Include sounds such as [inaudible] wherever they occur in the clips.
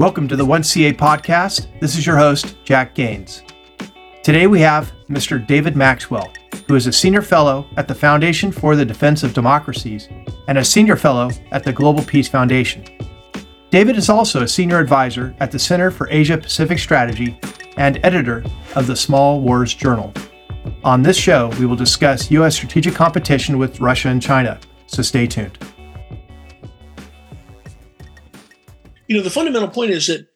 Welcome to the 1CA podcast. This is your host, Jack Gaines. Today we have Mr. David Maxwell, who is a senior fellow at the Foundation for the Defense of Democracies and a senior fellow at the Global Peace Foundation. David is also a senior advisor at the Center for Asia Pacific Strategy and editor of the Small Wars Journal. On this show, we will discuss U.S. strategic competition with Russia and China, so stay tuned. You know, the fundamental point is that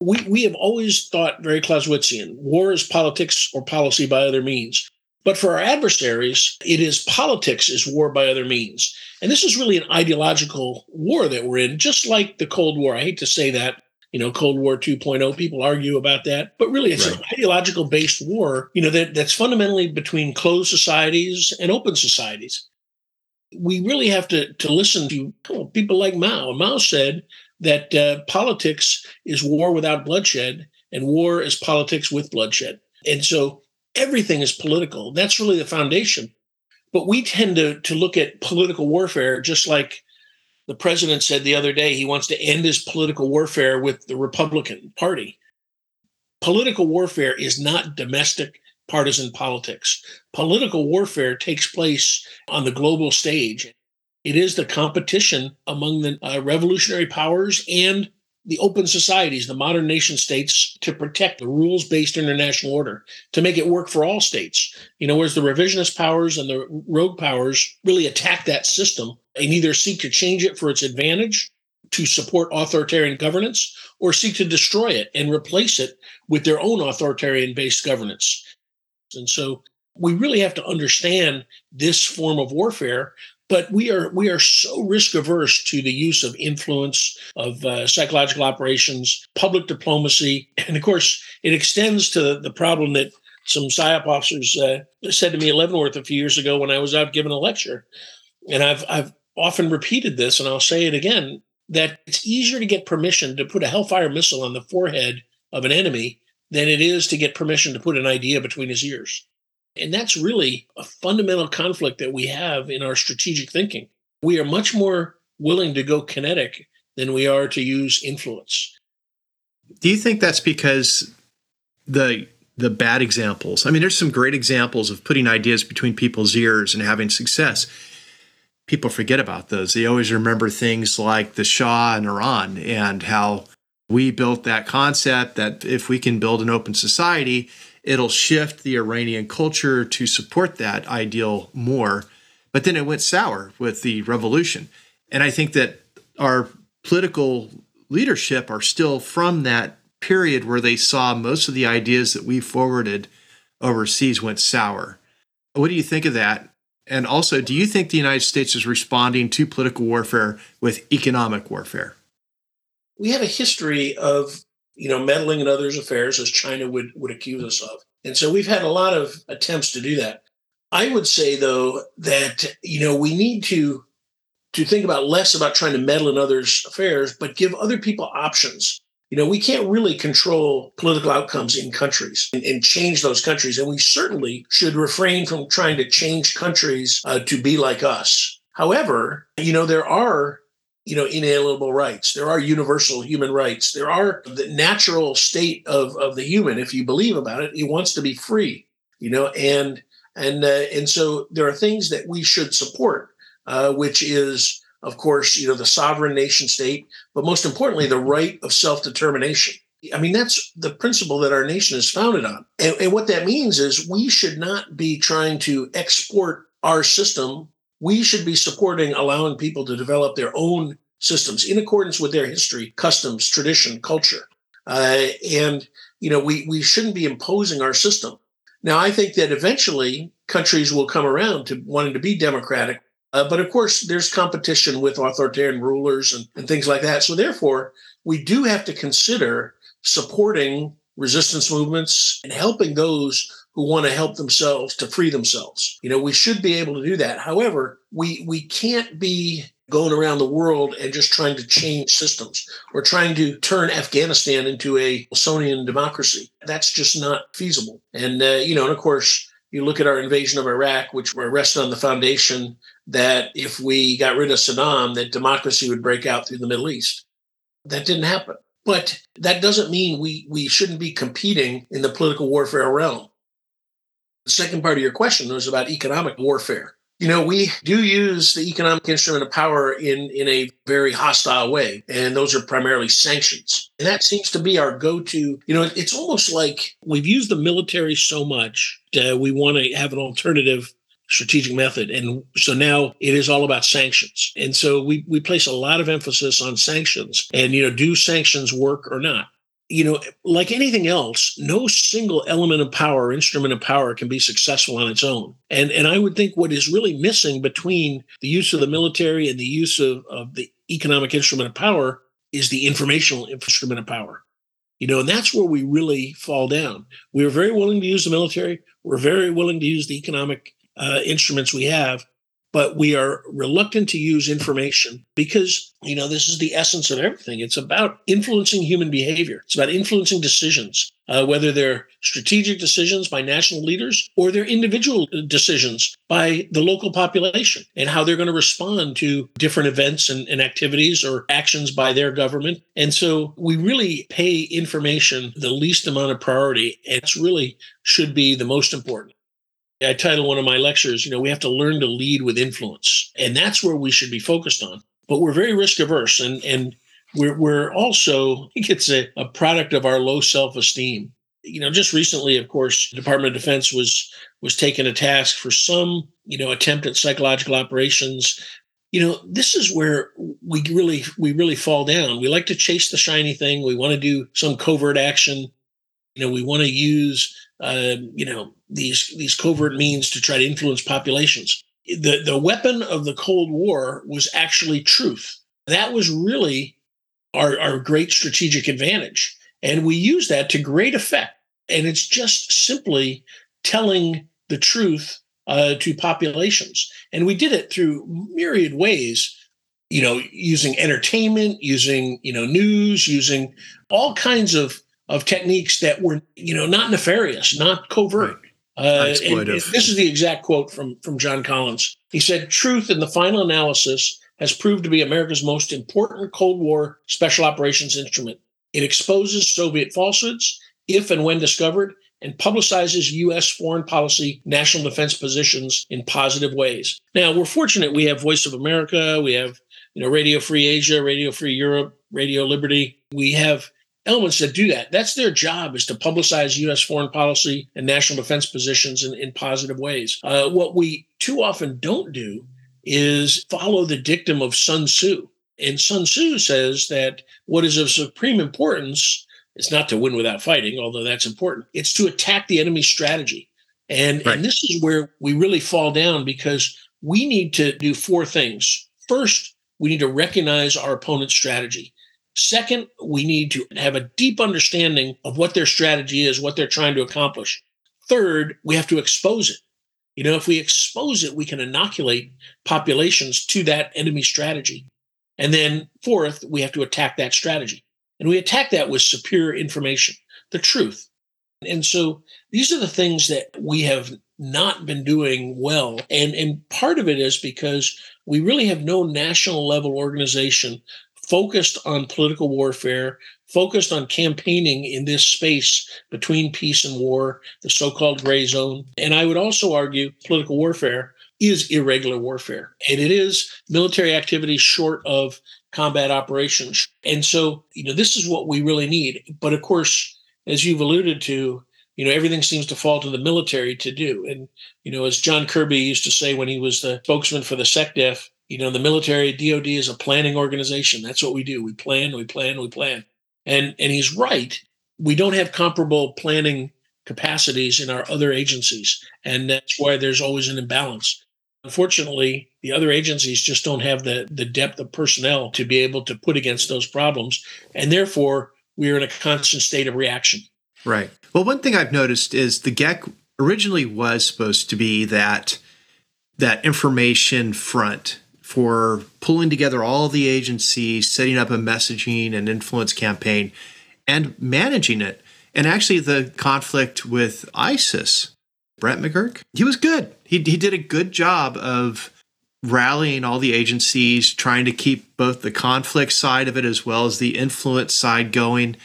we, we have always thought very Clausewitzian war is politics or policy by other means. But for our adversaries, it is politics is war by other means. And this is really an ideological war that we're in, just like the Cold War. I hate to say that, you know, Cold War 2.0, people argue about that, but really it's right. an ideological based war, you know, that, that's fundamentally between closed societies and open societies. We really have to, to listen to people like Mao. Mao said that uh, politics is war without bloodshed and war is politics with bloodshed. And so everything is political. That's really the foundation. But we tend to, to look at political warfare just like the president said the other day he wants to end his political warfare with the Republican Party. Political warfare is not domestic partisan politics. Political warfare takes place on the global stage. It is the competition among the uh, revolutionary powers and the open societies, the modern nation states, to protect the rules based international order, to make it work for all states. You know, whereas the revisionist powers and the rogue powers really attack that system and either seek to change it for its advantage to support authoritarian governance or seek to destroy it and replace it with their own authoritarian based governance. And so we really have to understand this form of warfare but we are we are so risk averse to the use of influence of uh, psychological operations public diplomacy [laughs] and of course it extends to the problem that some psyop officers uh, said to me at leavenworth a few years ago when i was out giving a lecture. And i've i've often repeated this and i'll say it again that it's easier to get permission to put a hellfire missile on the forehead of an enemy than it is to get permission to put an idea between his ears and that's really a fundamental conflict that we have in our strategic thinking. We are much more willing to go kinetic than we are to use influence. Do you think that's because the the bad examples? I mean, there's some great examples of putting ideas between people's ears and having success. People forget about those. They always remember things like the Shah in Iran and how we built that concept that if we can build an open society, it'll shift the Iranian culture to support that ideal more. But then it went sour with the revolution. And I think that our political leadership are still from that period where they saw most of the ideas that we forwarded overseas went sour. What do you think of that? And also, do you think the United States is responding to political warfare with economic warfare? We have a history of you know, meddling in others' affairs as China would would accuse us of. And so we've had a lot of attempts to do that. I would say though that you know we need to to think about less about trying to meddle in others' affairs, but give other people options. You know, we can't really control political outcomes in countries and, and change those countries, and we certainly should refrain from trying to change countries uh, to be like us. However, you know, there are you know inalienable rights. There are universal human rights. There are the natural state of of the human if you believe about it he wants to be free you know and and uh, and so there are things that we should support uh, which is of course you know the sovereign nation state but most importantly the right of self-determination. I mean, that's the principle that our nation is founded on. And, and what that means is we should not be trying to export our system we should be supporting allowing people to develop their own systems in accordance with their history, customs, tradition, culture. Uh, and, you know, we, we shouldn't be imposing our system. Now, I think that eventually countries will come around to wanting to be democratic. Uh, but of course, there's competition with authoritarian rulers and, and things like that. So, therefore, we do have to consider supporting resistance movements and helping those who want to help themselves to free themselves. You know, we should be able to do that. However, we we can't be going around the world and just trying to change systems or trying to turn Afghanistan into a Wilsonian democracy. That's just not feasible. And uh, you know, and of course, you look at our invasion of Iraq, which were rested on the foundation that if we got rid of Saddam, that democracy would break out through the Middle East. That didn't happen. But that doesn't mean we, we shouldn't be competing in the political warfare realm. The second part of your question was about economic warfare. You know, we do use the economic instrument of power in, in a very hostile way, and those are primarily sanctions. And that seems to be our go to. You know, it's almost like we've used the military so much that we want to have an alternative strategic method. And so now it is all about sanctions. And so we, we place a lot of emphasis on sanctions and, you know, do sanctions work or not? you know, like anything else, no single element of power, or instrument of power can be successful on its own. And and I would think what is really missing between the use of the military and the use of, of the economic instrument of power is the informational instrument of power. You know, and that's where we really fall down. We are very willing to use the military. We're very willing to use the economic uh, instruments we have, but we are reluctant to use information because you know this is the essence of everything. It's about influencing human behavior. It's about influencing decisions uh, whether they're strategic decisions by national leaders or they're individual decisions by the local population and how they're going to respond to different events and, and activities or actions by their government. And so we really pay information the least amount of priority and it's really should be the most important I title one of my lectures, you know, we have to learn to lead with influence. And that's where we should be focused on. But we're very risk averse and and we're we're also I think it's a, a product of our low self-esteem. You know, just recently, of course, the Department of Defense was was taken a task for some, you know, attempt at psychological operations. You know, this is where we really we really fall down. We like to chase the shiny thing. We want to do some covert action. You know, we want to use you know these these covert means to try to influence populations. The the weapon of the Cold War was actually truth. That was really our, our great strategic advantage. And we use that to great effect. And it's just simply telling the truth uh, to populations. And we did it through myriad ways, you know, using entertainment, using, you know, news, using all kinds of, of techniques that were, you know, not nefarious, not covert. Right. Uh, and, and this is the exact quote from, from John Collins. He said, Truth in the final analysis has proved to be America's most important Cold War special operations instrument. It exposes Soviet falsehoods, if and when discovered, and publicizes U.S. foreign policy, national defense positions in positive ways. Now, we're fortunate we have Voice of America, we have you know Radio Free Asia, Radio Free Europe, Radio Liberty. We have elements that do that. That's their job is to publicize U.S. foreign policy and national defense positions in, in positive ways. Uh, what we too often don't do is follow the dictum of Sun Tzu. And Sun Tzu says that what is of supreme importance is not to win without fighting, although that's important. It's to attack the enemy's strategy. And, right. and this is where we really fall down because we need to do four things. First, we need to recognize our opponent's strategy. Second, we need to have a deep understanding of what their strategy is, what they're trying to accomplish. Third, we have to expose it. You know, if we expose it, we can inoculate populations to that enemy strategy. And then fourth, we have to attack that strategy. And we attack that with superior information, the truth. And so these are the things that we have not been doing well. And, and part of it is because we really have no national level organization focused on political warfare, focused on campaigning in this space between peace and war, the so called gray zone. And I would also argue political warfare is irregular warfare, and it is military activity short of combat operations. And so, you know, this is what we really need. But of course, as you've alluded to, you know, everything seems to fall to the military to do. And, you know, as John Kirby used to say when he was the spokesman for the SecDef, you know, the military DoD is a planning organization. That's what we do. We plan, we plan, we plan. And and he's right. We don't have comparable planning capacities in our other agencies, and that's why there's always an imbalance. Unfortunately, the other agencies just don't have the the depth of personnel to be able to put against those problems, and therefore we are in a constant state of reaction. Right. Well, one thing I've noticed is the GEC originally was supposed to be that that information front for pulling together all the agencies, setting up a messaging and influence campaign, and managing it. And actually, the conflict with ISIS, Brett McGurk, he was good. He, he did a good job of rallying all the agencies, trying to keep both the conflict side of it as well as the influence side going.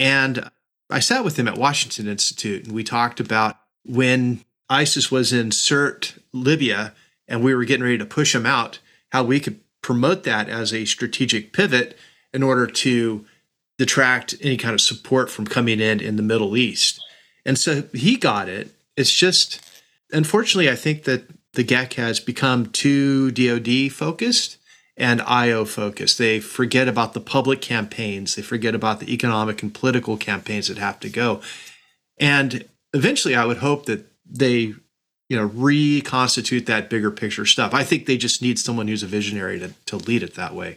And I sat with him at Washington Institute and we talked about when ISIS was in Sirte, Libya, and we were getting ready to push them out, how we could promote that as a strategic pivot in order to detract any kind of support from coming in in the Middle East. And so he got it. It's just, unfortunately, I think that the GEC has become too DoD focused and IO focused. They forget about the public campaigns, they forget about the economic and political campaigns that have to go. And eventually, I would hope that they you know reconstitute that bigger picture stuff. I think they just need someone who's a visionary to, to lead it that way.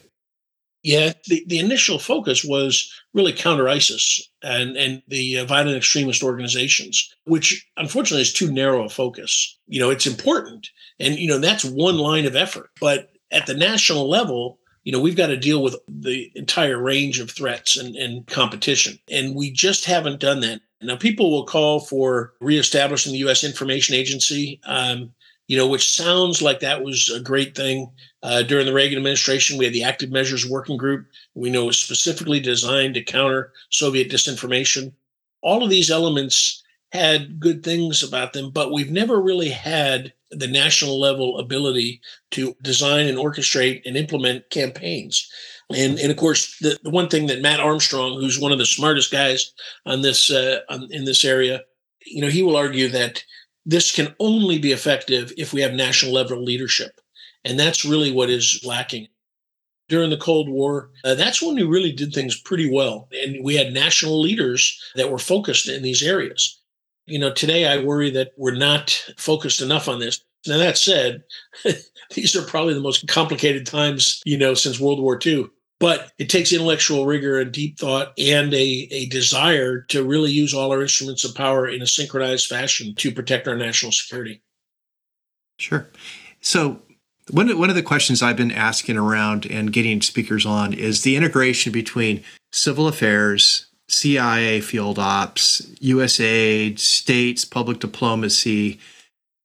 Yeah the, the initial focus was really counter isis and and the uh, violent extremist organizations which unfortunately is too narrow a focus. You know it's important and you know that's one line of effort but at the national level you know we've got to deal with the entire range of threats and, and competition. And we just haven't done that now, people will call for reestablishing the U.S. Information Agency, um, you know, which sounds like that was a great thing. Uh, during the Reagan administration, we had the Active Measures Working Group. We know it was specifically designed to counter Soviet disinformation. All of these elements had good things about them, but we've never really had the national level ability to design and orchestrate and implement campaigns. And and of course, the, the one thing that Matt Armstrong, who's one of the smartest guys on this uh, on, in this area, you know, he will argue that this can only be effective if we have national level leadership, and that's really what is lacking. During the Cold War, uh, that's when we really did things pretty well, and we had national leaders that were focused in these areas. You know, today I worry that we're not focused enough on this. Now that said, [laughs] these are probably the most complicated times, you know, since World War II. But it takes intellectual rigor and deep thought and a, a desire to really use all our instruments of power in a synchronized fashion to protect our national security. Sure. So one one of the questions I've been asking around and getting speakers on is the integration between civil affairs, CIA field ops, USAID, states, public diplomacy.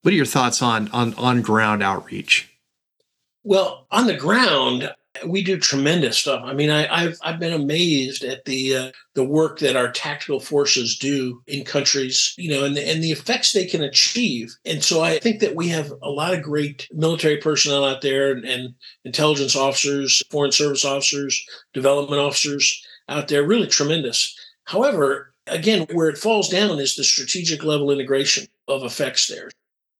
What are your thoughts on on on ground outreach? Well, on the ground, we do tremendous stuff. I mean, I, have I've been amazed at the uh, the work that our tactical forces do in countries, you know, and the, and the effects they can achieve. And so I think that we have a lot of great military personnel out there, and, and intelligence officers, foreign service officers, development officers out there, really tremendous. However, again, where it falls down is the strategic level integration of effects there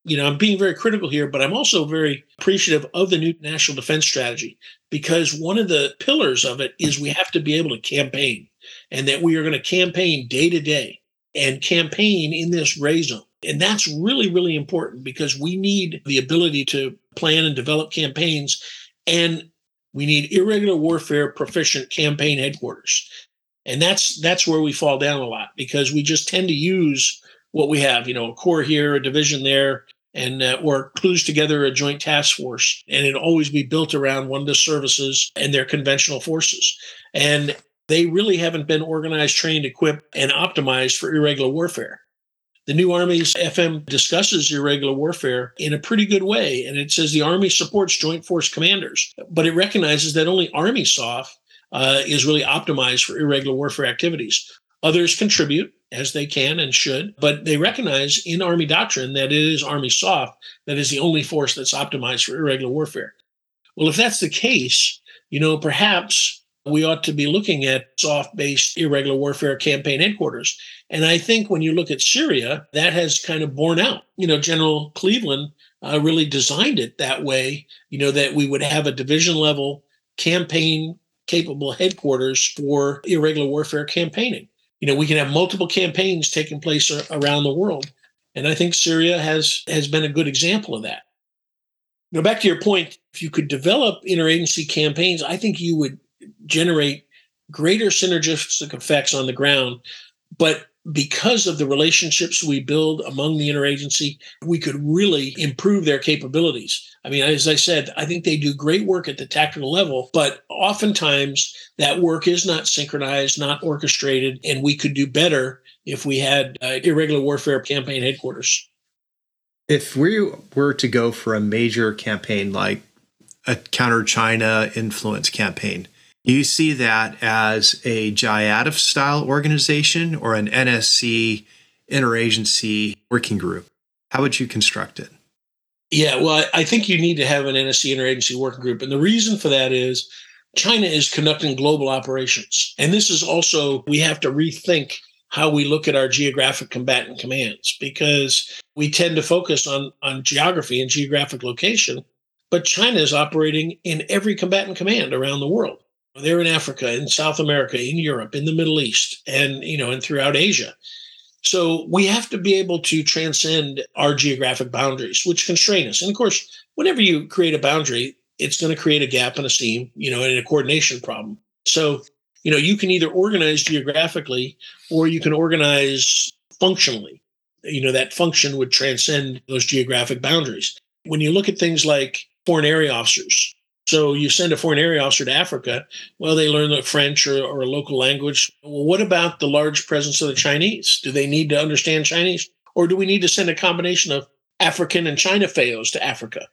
you know, I'm being very critical here, but I'm also very appreciative of the new national defense strategy because one of the pillars of it is we have to be able to campaign and that we are going to campaign day to day and campaign in this gray zone. And that's really, really important because we need the ability to plan and develop campaigns and we need irregular warfare proficient campaign headquarters. And that's that's where we fall down a lot because we just tend to use what we have, you know, a corps here, a division there, and uh, or clues together a joint task force, and it always be built around one of the services and their conventional forces. And they really haven't been organized, trained, equipped, and optimized for irregular warfare. The new Army's FM discusses irregular warfare in a pretty good way, and it says the Army supports Joint Force commanders, but it recognizes that only Army SOF uh, is really optimized for irregular warfare activities. Others contribute as they can and should, but they recognize in Army doctrine that it is Army SOF that is the only force that's optimized for irregular warfare. Well, if that's the case, you know, perhaps we ought to be looking at SOF based irregular warfare campaign headquarters. And I think when you look at Syria, that has kind of borne out. You know, General Cleveland uh, really designed it that way, you know, that we would have a division level campaign capable headquarters for irregular warfare campaigning you know we can have multiple campaigns taking place around the world. And i think syria has has been a good example of that. Now back to your point if you could develop interagency campaigns i think you would generate greater synergistic effects on the ground. But because of the relationships we build among the interagency, we could really improve their capabilities. I mean, as I said, I think they do great work at the tactical level, but oftentimes that work is not synchronized, not orchestrated, and we could do better if we had uh, irregular warfare campaign headquarters. If we were to go for a major campaign like a counter China influence campaign. You see that as a JIATF style organization or an NSC interagency working group? How would you construct it? Yeah, well, I think you need to have an NSC interagency working group. And the reason for that is China is conducting global operations. And this is also, we have to rethink how we look at our geographic combatant commands because we tend to focus on, on geography and geographic location. But China is operating in every combatant command around the world. They're in Africa, in South America, in Europe, in the Middle East, and you know, and throughout Asia. So we have to be able to transcend our geographic boundaries, which constrain us. And of course, whenever you create a boundary, it's going to create a gap and a seam, you know, and a coordination problem. So, you know, you can either organize geographically or you can organize functionally. You know, that function would transcend those geographic boundaries. When you look at things like foreign area officers, so you send a foreign area officer to Africa. Well, they learn the French or, or a local language. Well, what about the large presence of the Chinese? Do they need to understand Chinese? Or do we need to send a combination of African and China FAOs to Africa?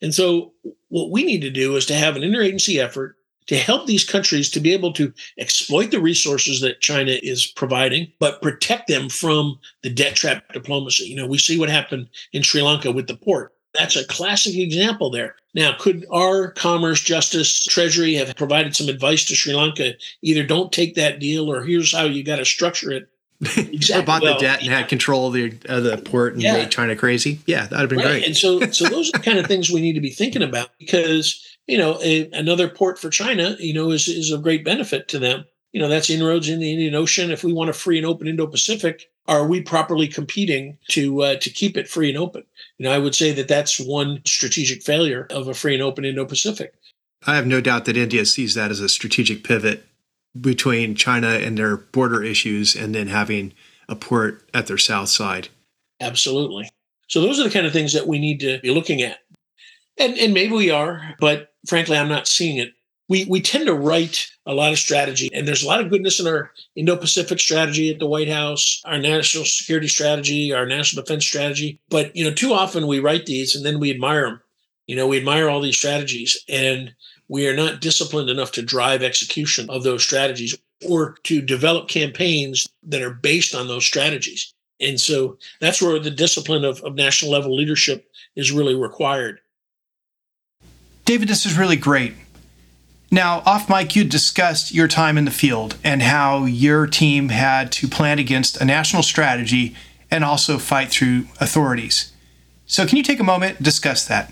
And so what we need to do is to have an interagency effort to help these countries to be able to exploit the resources that China is providing, but protect them from the debt trap diplomacy. You know, we see what happened in Sri Lanka with the port. That's a classic example there. Now, could our Commerce, Justice, Treasury have provided some advice to Sri Lanka? Either don't take that deal, or here's how you got to structure it. [laughs] Exactly. bought well, the debt and had control of the the port and yeah. made China crazy. Yeah, that'd have been right. great. And so, so those are the kind of things we need to be thinking about because you know a, another port for China, you know, is is of great benefit to them. You know, that's inroads in the Indian Ocean. If we want a free and open Indo-Pacific, are we properly competing to uh, to keep it free and open? You know, I would say that that's one strategic failure of a free and open Indo-Pacific. I have no doubt that India sees that as a strategic pivot between China and their border issues, and then having a port at their south side. Absolutely. So those are the kind of things that we need to be looking at, and and maybe we are, but frankly, I'm not seeing it we we tend to write a lot of strategy, and there's a lot of goodness in our Indo-Pacific strategy at the White House, our national security strategy, our national defense strategy. But you know, too often we write these and then we admire them. You know, we admire all these strategies, and we are not disciplined enough to drive execution of those strategies or to develop campaigns that are based on those strategies. And so that's where the discipline of, of national level leadership is really required. David, this is really great. Now, off mic, you discussed your time in the field and how your team had to plan against a national strategy and also fight through authorities. So, can you take a moment and discuss that?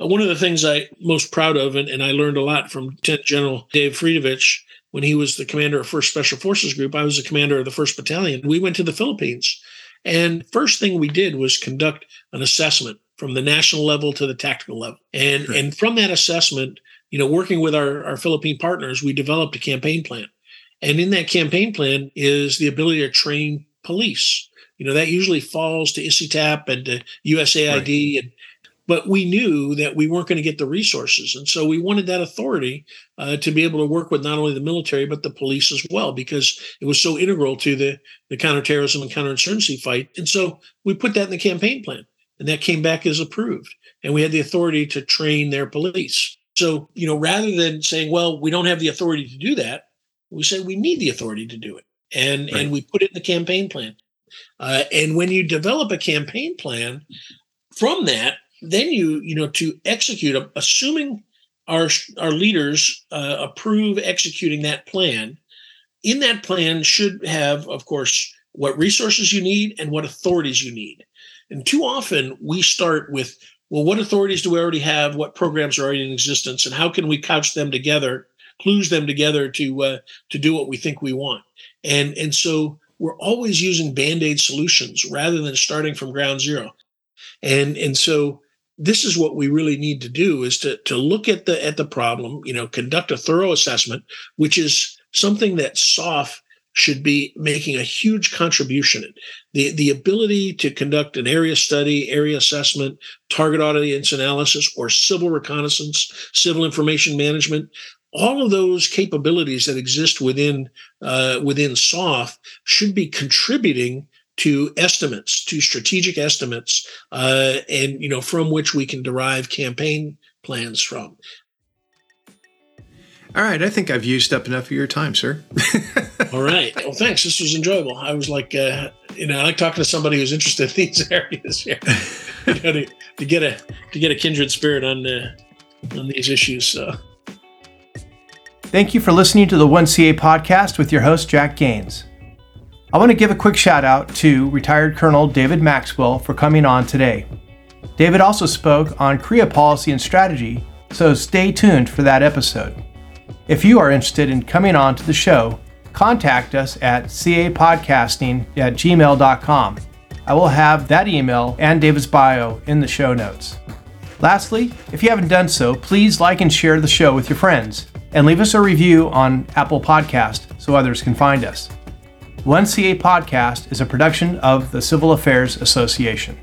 Uh, one of the things I'm most proud of, and, and I learned a lot from Lieutenant General Dave Fridovich when he was the commander of 1st Special Forces Group. I was the commander of the 1st Battalion. We went to the Philippines. And first thing we did was conduct an assessment from the national level to the tactical level. And, sure. and from that assessment, you know, working with our, our Philippine partners, we developed a campaign plan. And in that campaign plan is the ability to train police. You know, that usually falls to ICITAP and to USAID. Right. And but we knew that we weren't going to get the resources. And so we wanted that authority uh, to be able to work with not only the military, but the police as well, because it was so integral to the, the counterterrorism and counterinsurgency fight. And so we put that in the campaign plan, and that came back as approved. And we had the authority to train their police. So, you know, rather than saying, well, we don't have the authority to do that, we say we need the authority to do it. And, right. and we put it in the campaign plan. Uh, and when you develop a campaign plan from that, then you, you know, to execute, assuming our, our leaders uh, approve executing that plan, in that plan should have, of course, what resources you need and what authorities you need. And too often we start with well, what authorities do we already have? What programs are already in existence, and how can we couch them together, clues them together to uh, to do what we think we want? And and so we're always using band aid solutions rather than starting from ground zero. And and so this is what we really need to do is to to look at the at the problem, you know, conduct a thorough assessment, which is something that SOF should be making a huge contribution. The, the ability to conduct an area study, area assessment, target audience analysis, or civil reconnaissance, civil information management, all of those capabilities that exist within uh, within SOF should be contributing to estimates, to strategic estimates, uh, and you know from which we can derive campaign plans from. All right, I think I've used up enough of your time, sir. [laughs] All right. Well, thanks. This was enjoyable. I was like, uh, you know, I like talking to somebody who's interested in [laughs] these areas here. [laughs] you know, to, to, get a to get a kindred spirit on uh, on these issues. So. Thank you for listening to the 1CA podcast with your host Jack Gaines. I want to give a quick shout out to retired Colonel David Maxwell for coming on today. David also spoke on Korea policy and strategy, so stay tuned for that episode. If you are interested in coming on to the show, contact us at capodcasting at gmail.com. I will have that email and David's bio in the show notes. Lastly, if you haven't done so, please like and share the show with your friends and leave us a review on Apple Podcast so others can find us. 1CA Podcast is a production of the Civil Affairs Association.